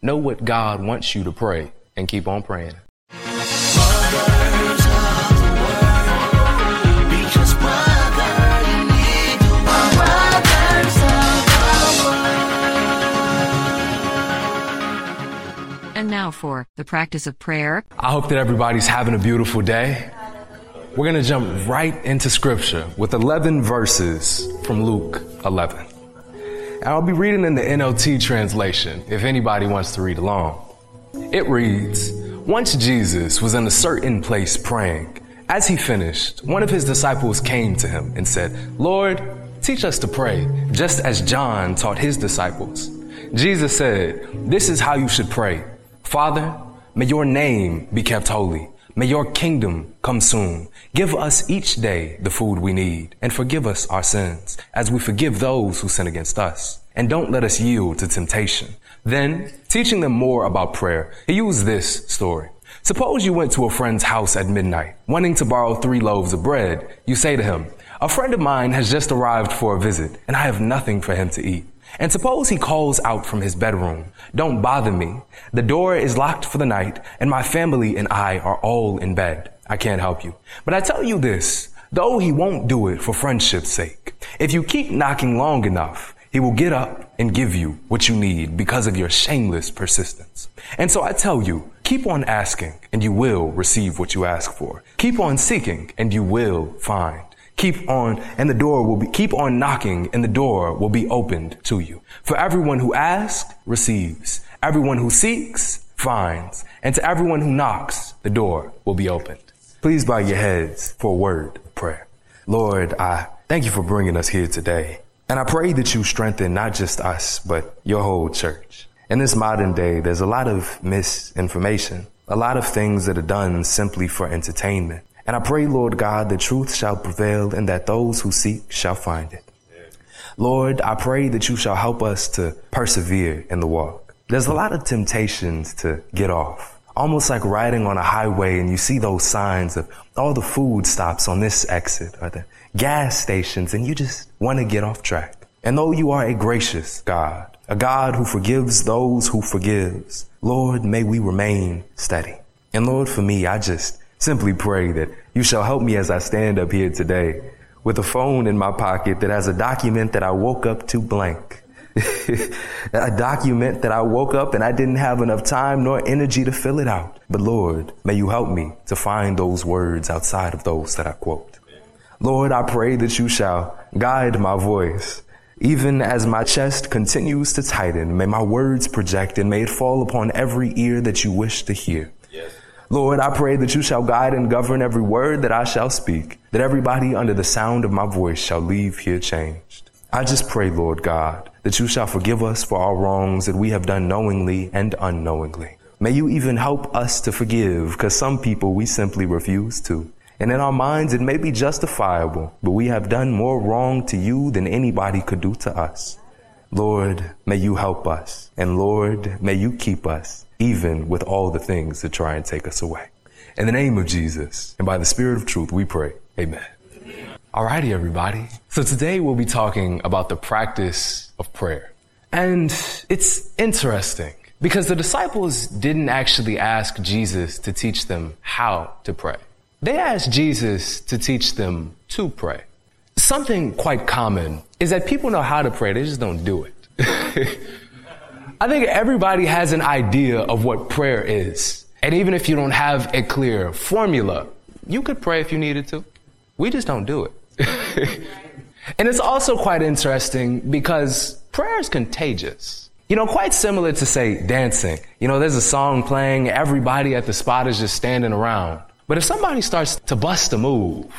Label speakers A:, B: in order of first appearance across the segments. A: Know what God wants you to pray and keep on praying.
B: And now for the practice of prayer.
A: I hope that everybody's having a beautiful day. We're going to jump right into scripture with 11 verses from Luke 11. I'll be reading in the NLT translation if anybody wants to read along. It reads Once Jesus was in a certain place praying. As he finished, one of his disciples came to him and said, Lord, teach us to pray, just as John taught his disciples. Jesus said, This is how you should pray Father, may your name be kept holy. May your kingdom come soon. Give us each day the food we need and forgive us our sins as we forgive those who sin against us. And don't let us yield to temptation. Then, teaching them more about prayer, he used this story. Suppose you went to a friend's house at midnight, wanting to borrow three loaves of bread. You say to him, a friend of mine has just arrived for a visit and I have nothing for him to eat. And suppose he calls out from his bedroom, don't bother me. The door is locked for the night and my family and I are all in bed. I can't help you. But I tell you this, though he won't do it for friendship's sake, if you keep knocking long enough, he will get up and give you what you need because of your shameless persistence. And so I tell you, keep on asking and you will receive what you ask for. Keep on seeking and you will find. Keep on and the door will be, keep on knocking and the door will be opened to you. For everyone who asks receives. Everyone who seeks finds. And to everyone who knocks, the door will be opened. Please bow your heads for a word of prayer. Lord, I thank you for bringing us here today. And I pray that you strengthen not just us, but your whole church. In this modern day, there's a lot of misinformation, a lot of things that are done simply for entertainment. And I pray, Lord God, the truth shall prevail and that those who seek shall find it. Lord, I pray that you shall help us to persevere in the walk. There's a lot of temptations to get off. Almost like riding on a highway and you see those signs of all the food stops on this exit or the gas stations and you just want to get off track. And though you are a gracious God, a God who forgives those who forgives, Lord, may we remain steady. And Lord, for me, I just Simply pray that you shall help me as I stand up here today with a phone in my pocket that has a document that I woke up to blank. a document that I woke up and I didn't have enough time nor energy to fill it out. But Lord, may you help me to find those words outside of those that I quote. Lord, I pray that you shall guide my voice. Even as my chest continues to tighten, may my words project and may it fall upon every ear that you wish to hear. Lord, I pray that you shall guide and govern every word that I shall speak, that everybody under the sound of my voice shall leave here changed. I just pray, Lord God, that you shall forgive us for our wrongs that we have done knowingly and unknowingly. May you even help us to forgive, because some people we simply refuse to. And in our minds, it may be justifiable, but we have done more wrong to you than anybody could do to us. Lord, may you help us. And Lord, may you keep us, even with all the things that try and take us away. In the name of Jesus and by the Spirit of truth, we pray. Amen. Alrighty, everybody. So today we'll be talking about the practice of prayer. And it's interesting because the disciples didn't actually ask Jesus to teach them how to pray. They asked Jesus to teach them to pray something quite common is that people know how to pray, they just don't do it. I think everybody has an idea of what prayer is. And even if you don't have a clear formula, you could pray if you needed to. We just don't do it. and it's also quite interesting because prayer is contagious. You know, quite similar to, say, dancing. You know, there's a song playing, everybody at the spot is just standing around. But if somebody starts to bust a move,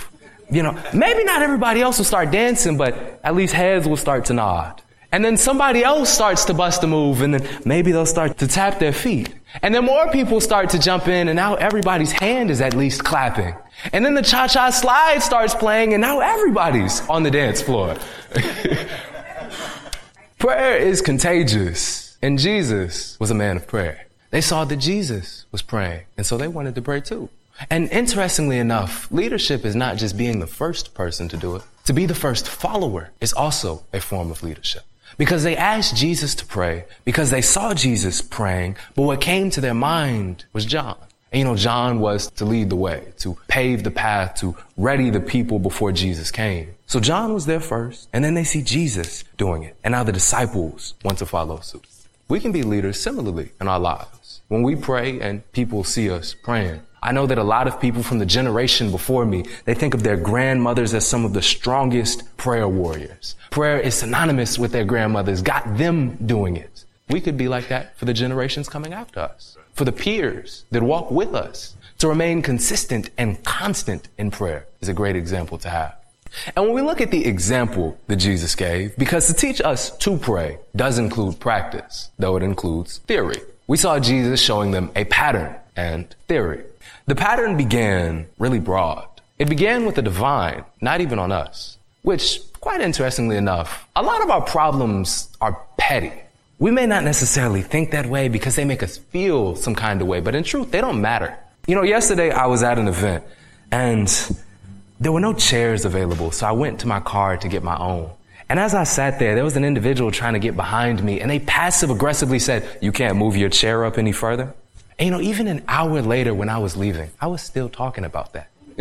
A: you know, maybe not everybody else will start dancing, but at least heads will start to nod. And then somebody else starts to bust a move, and then maybe they'll start to tap their feet. And then more people start to jump in, and now everybody's hand is at least clapping. And then the cha-cha slide starts playing, and now everybody's on the dance floor. prayer is contagious, and Jesus was a man of prayer. They saw that Jesus was praying, and so they wanted to pray too. And interestingly enough, leadership is not just being the first person to do it. To be the first follower is also a form of leadership. Because they asked Jesus to pray, because they saw Jesus praying, but what came to their mind was John. And you know, John was to lead the way, to pave the path, to ready the people before Jesus came. So John was there first, and then they see Jesus doing it. And now the disciples want to follow suit. We can be leaders similarly in our lives. When we pray and people see us praying, I know that a lot of people from the generation before me, they think of their grandmothers as some of the strongest prayer warriors. Prayer is synonymous with their grandmothers, got them doing it. We could be like that for the generations coming after us, for the peers that walk with us. To remain consistent and constant in prayer is a great example to have. And when we look at the example that Jesus gave, because to teach us to pray does include practice, though it includes theory. We saw Jesus showing them a pattern and theory. The pattern began really broad. It began with the divine, not even on us, which, quite interestingly enough, a lot of our problems are petty. We may not necessarily think that way because they make us feel some kind of way, but in truth, they don't matter. You know, yesterday I was at an event and there were no chairs available, so I went to my car to get my own. And as I sat there, there was an individual trying to get behind me, and they passive aggressively said, You can't move your chair up any further. And you know, even an hour later when I was leaving, I was still talking about that.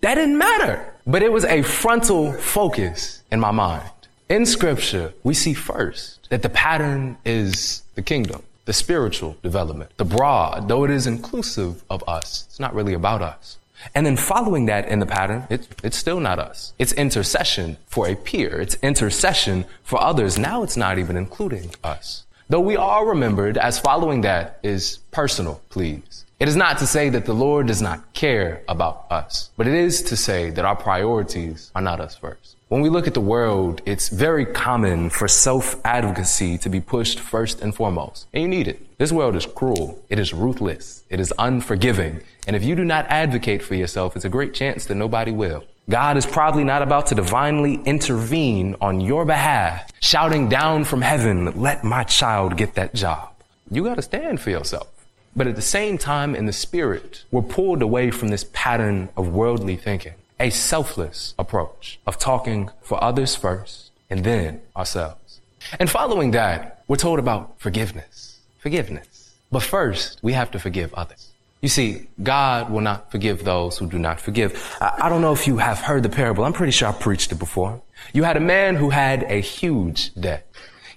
A: that didn't matter, but it was a frontal focus in my mind. In scripture, we see first that the pattern is the kingdom, the spiritual development, the broad, though it is inclusive of us, it's not really about us. And then following that in the pattern, it, it's still not us. It's intercession for a peer. It's intercession for others. Now it's not even including us. Though we are remembered as following that is personal, please. It is not to say that the Lord does not care about us, but it is to say that our priorities are not us first. When we look at the world, it's very common for self advocacy to be pushed first and foremost. And you need it. This world is cruel. It is ruthless. It is unforgiving. And if you do not advocate for yourself, it's a great chance that nobody will. God is probably not about to divinely intervene on your behalf, shouting down from heaven, let my child get that job. You gotta stand for yourself. But at the same time, in the spirit, we're pulled away from this pattern of worldly thinking a selfless approach of talking for others first and then ourselves. And following that, we're told about forgiveness. Forgiveness. But first, we have to forgive others. You see, God will not forgive those who do not forgive. I, I don't know if you have heard the parable. I'm pretty sure I preached it before. You had a man who had a huge debt.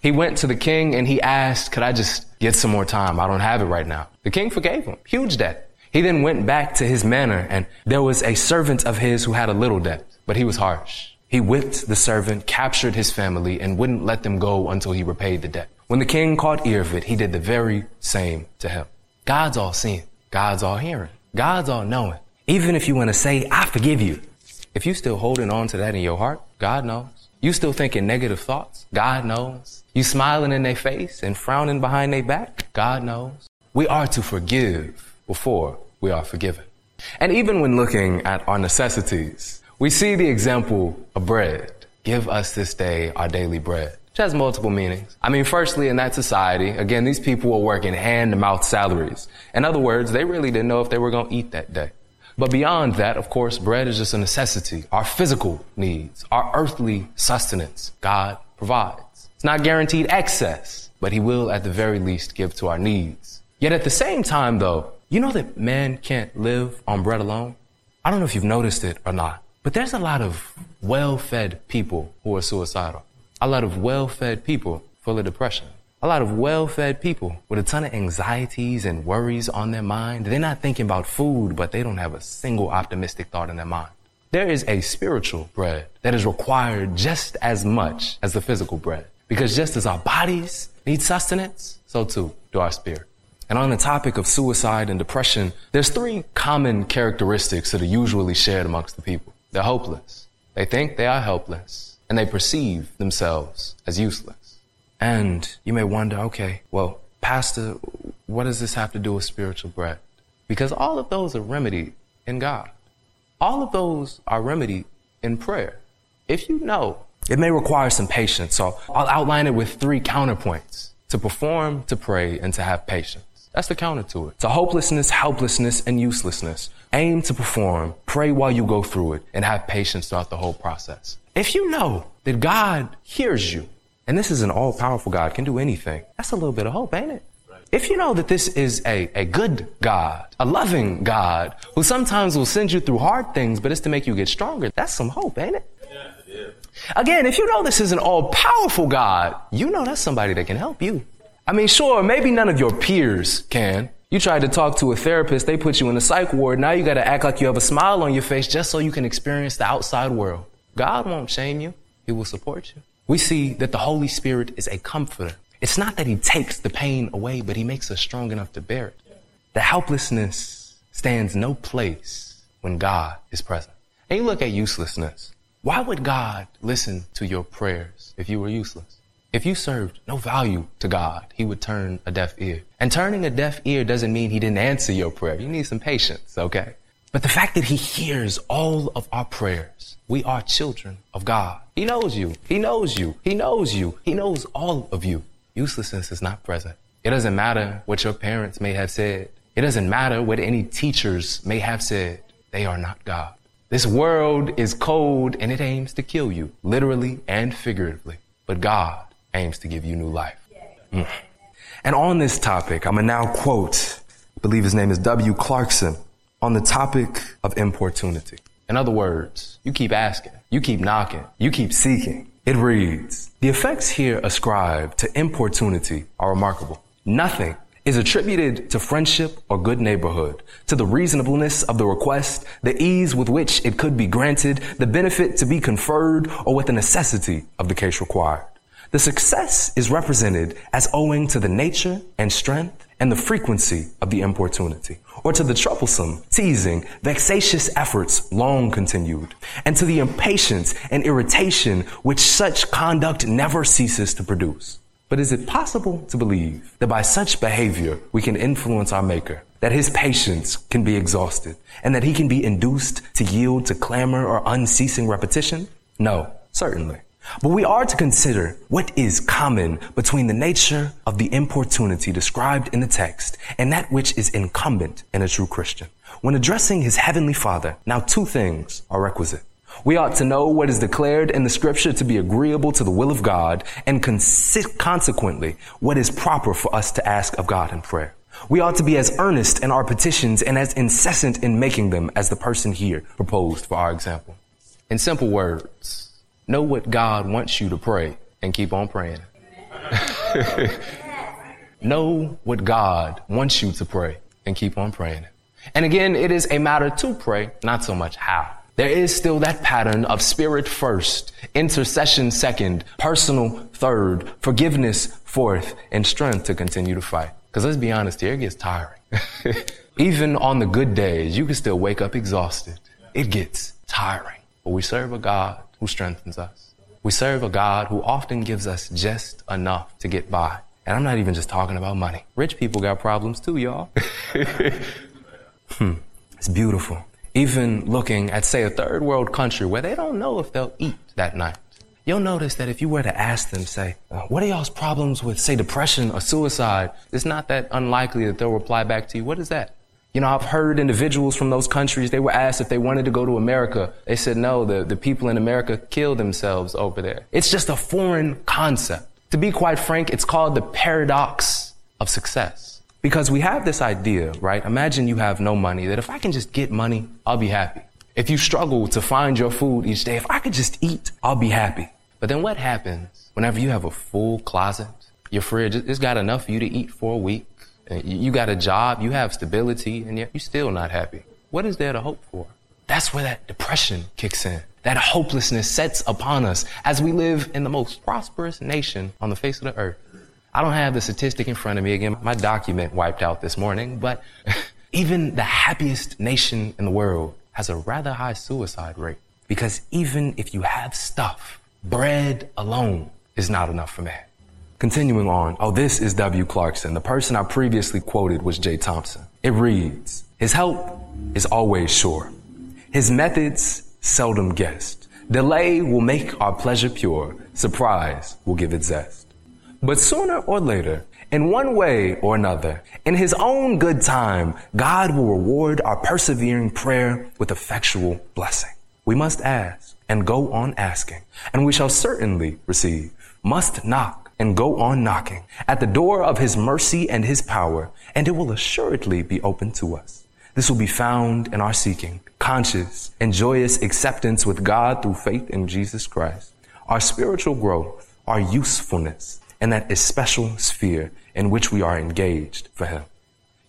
A: He went to the king and he asked, could I just get some more time? I don't have it right now. The king forgave him. Huge debt. He then went back to his manor and there was a servant of his who had a little debt, but he was harsh. He whipped the servant, captured his family, and wouldn't let them go until he repaid the debt. When the king caught ear of it, he did the very same to him. God's all seeing. God's all hearing. God's all knowing. Even if you want to say, I forgive you, if you still holding on to that in your heart, God knows. You still thinking negative thoughts, God knows. You smiling in their face and frowning behind their back, God knows. We are to forgive before we are forgiven. And even when looking at our necessities, we see the example of bread. Give us this day our daily bread, which has multiple meanings. I mean, firstly, in that society, again, these people were working hand to mouth salaries. In other words, they really didn't know if they were going to eat that day. But beyond that, of course, bread is just a necessity. Our physical needs, our earthly sustenance, God provides. It's not guaranteed excess, but He will at the very least give to our needs. Yet at the same time, though, you know that man can't live on bread alone? I don't know if you've noticed it or not, but there's a lot of well fed people who are suicidal, a lot of well fed people full of depression, a lot of well fed people with a ton of anxieties and worries on their mind. They're not thinking about food, but they don't have a single optimistic thought in their mind. There is a spiritual bread that is required just as much as the physical bread. Because just as our bodies need sustenance, so too do our spirits. And on the topic of suicide and depression, there's three common characteristics that are usually shared amongst the people. They're hopeless. They think they are helpless and they perceive themselves as useless. And you may wonder, okay, well, pastor, what does this have to do with spiritual bread? Because all of those are remedied in God. All of those are remedied in prayer. If you know, it may require some patience. So I'll outline it with three counterpoints to perform, to pray, and to have patience. That's the counter to it. To hopelessness, helplessness, and uselessness. Aim to perform, pray while you go through it, and have patience throughout the whole process. If you know that God hears you, and this is an all powerful God, can do anything, that's a little bit of hope, ain't it? If you know that this is a, a good God, a loving God, who sometimes will send you through hard things, but it's to make you get stronger, that's some hope, ain't it? Yeah, yeah. Again, if you know this is an all powerful God, you know that's somebody that can help you. I mean, sure, maybe none of your peers can. You tried to talk to a therapist, they put you in a psych ward. Now you got to act like you have a smile on your face just so you can experience the outside world. God won't shame you. He will support you. We see that the Holy Spirit is a comforter. It's not that he takes the pain away, but he makes us strong enough to bear it. The helplessness stands no place when God is present. And you look at uselessness. Why would God listen to your prayers if you were useless? If you served no value to God, he would turn a deaf ear. And turning a deaf ear doesn't mean he didn't answer your prayer. You need some patience, okay? But the fact that he hears all of our prayers, we are children of God. He knows you. He knows you. He knows you. He knows all of you. Uselessness is not present. It doesn't matter what your parents may have said. It doesn't matter what any teachers may have said. They are not God. This world is cold and it aims to kill you, literally and figuratively. But God aims to give you new life. Mm. And on this topic, I'm going to now quote, I believe his name is W. Clarkson, on the topic of importunity. In other words, you keep asking, you keep knocking, you keep seeking. It reads, the effects here ascribed to importunity are remarkable. Nothing is attributed to friendship or good neighborhood, to the reasonableness of the request, the ease with which it could be granted, the benefit to be conferred, or what the necessity of the case required. The success is represented as owing to the nature and strength and the frequency of the importunity, or to the troublesome, teasing, vexatious efforts long continued, and to the impatience and irritation which such conduct never ceases to produce. But is it possible to believe that by such behavior we can influence our Maker, that his patience can be exhausted, and that he can be induced to yield to clamor or unceasing repetition? No, certainly. But we are to consider what is common between the nature of the importunity described in the text and that which is incumbent in a true Christian. When addressing his heavenly father, now two things are requisite. We ought to know what is declared in the scripture to be agreeable to the will of God and consi- consequently what is proper for us to ask of God in prayer. We ought to be as earnest in our petitions and as incessant in making them as the person here proposed for our example. In simple words, Know what God wants you to pray and keep on praying. know what God wants you to pray and keep on praying. And again, it is a matter to pray, not so much how. There is still that pattern of spirit first, intercession second, personal third, forgiveness fourth, and strength to continue to fight. Because let's be honest here, it gets tiring. Even on the good days, you can still wake up exhausted. It gets tiring. But we serve a God who strengthens us. We serve a God who often gives us just enough to get by. And I'm not even just talking about money. Rich people got problems too, y'all. hmm. It's beautiful. Even looking at, say, a third world country where they don't know if they'll eat that night. You'll notice that if you were to ask them, say, uh, what are y'all's problems with, say, depression or suicide? It's not that unlikely that they'll reply back to you, what is that? You know, I've heard individuals from those countries, they were asked if they wanted to go to America. They said, no, the, the people in America kill themselves over there. It's just a foreign concept. To be quite frank, it's called the paradox of success. Because we have this idea, right? Imagine you have no money, that if I can just get money, I'll be happy. If you struggle to find your food each day, if I could just eat, I'll be happy. But then what happens whenever you have a full closet? Your fridge, it's got enough for you to eat for a week. You got a job, you have stability, and yet you're still not happy. What is there to hope for? That's where that depression kicks in. That hopelessness sets upon us as we live in the most prosperous nation on the face of the earth. I don't have the statistic in front of me again. My document wiped out this morning, but even the happiest nation in the world has a rather high suicide rate because even if you have stuff, bread alone is not enough for man. Continuing on, oh, this is W. Clarkson. The person I previously quoted was Jay Thompson. It reads, his help is always sure. His methods seldom guessed. Delay will make our pleasure pure. Surprise will give it zest. But sooner or later, in one way or another, in his own good time, God will reward our persevering prayer with effectual blessing. We must ask and go on asking, and we shall certainly receive. Must knock and go on knocking at the door of his mercy and his power, and it will assuredly be open to us. This will be found in our seeking, conscious and joyous acceptance with God through faith in Jesus Christ, our spiritual growth, our usefulness, and that especial sphere in which we are engaged for Him.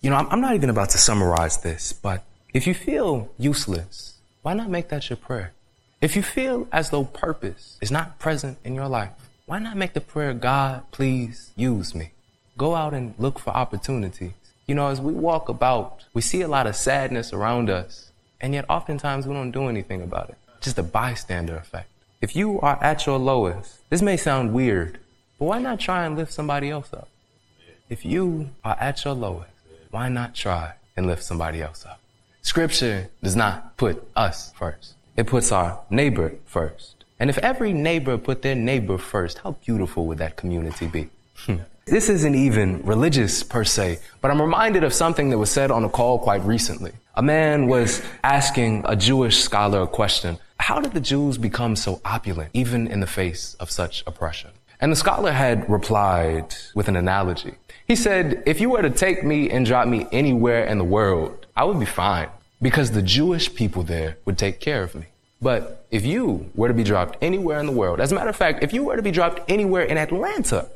A: You know, I'm not even about to summarize this, but if you feel useless, why not make that your prayer? If you feel as though purpose is not present in your life, why not make the prayer, God, please use me? Go out and look for opportunities. You know, as we walk about, we see a lot of sadness around us, and yet oftentimes we don't do anything about it. Just a bystander effect. If you are at your lowest, this may sound weird, but why not try and lift somebody else up? If you are at your lowest, why not try and lift somebody else up? Scripture does not put us first. It puts our neighbor first. And if every neighbor put their neighbor first, how beautiful would that community be? Hmm. this isn't even religious per se, but I'm reminded of something that was said on a call quite recently. A man was asking a Jewish scholar a question. How did the Jews become so opulent, even in the face of such oppression? And the scholar had replied with an analogy. He said, if you were to take me and drop me anywhere in the world, I would be fine because the Jewish people there would take care of me. But if you were to be dropped anywhere in the world, as a matter of fact, if you were to be dropped anywhere in Atlanta,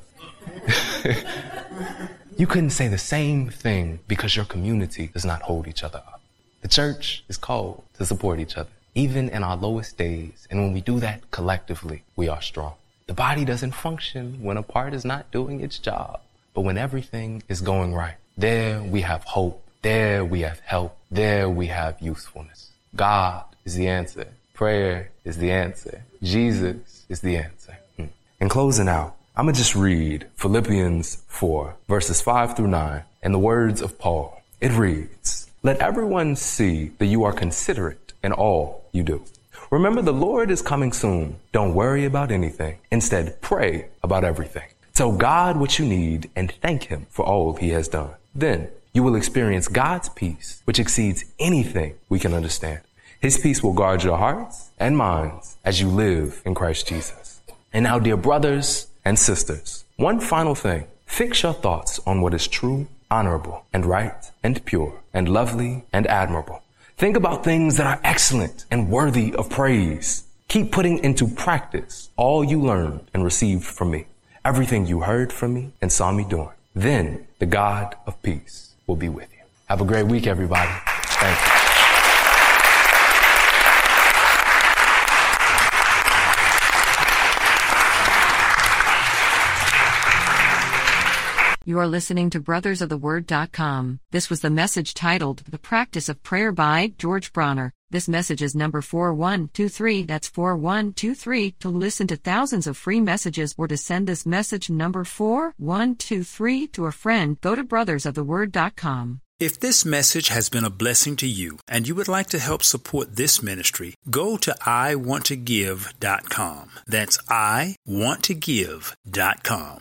A: you couldn't say the same thing because your community does not hold each other up. The church is called to support each other, even in our lowest days. And when we do that collectively, we are strong. The body doesn't function when a part is not doing its job. But when everything is going right, there we have hope. There we have help. There we have usefulness. God is the answer Prayer is the answer. Jesus is the answer. Hmm. In closing out, I'm going to just read Philippians 4, verses 5 through 9, and the words of Paul. It reads, Let everyone see that you are considerate in all you do. Remember, the Lord is coming soon. Don't worry about anything. Instead, pray about everything. Tell God what you need and thank Him for all He has done. Then you will experience God's peace, which exceeds anything we can understand. His peace will guard your hearts and minds as you live in Christ Jesus. And now, dear brothers and sisters, one final thing. Fix your thoughts on what is true, honorable, and right, and pure, and lovely, and admirable. Think about things that are excellent and worthy of praise. Keep putting into practice all you learned and received from me, everything you heard from me and saw me doing. Then the God of peace will be with you. Have a great week, everybody. Thank you.
B: You are listening to brothersoftheword.com. This was the message titled The Practice of Prayer by George Bronner. This message is number 4123. That's 4123. To listen to thousands of free messages or to send this message number 4123 to a friend, go to brothersoftheword.com.
A: If this message has been a blessing to you and you would like to help support this ministry, go to iwanttogive.com. That's iwanttogive.com.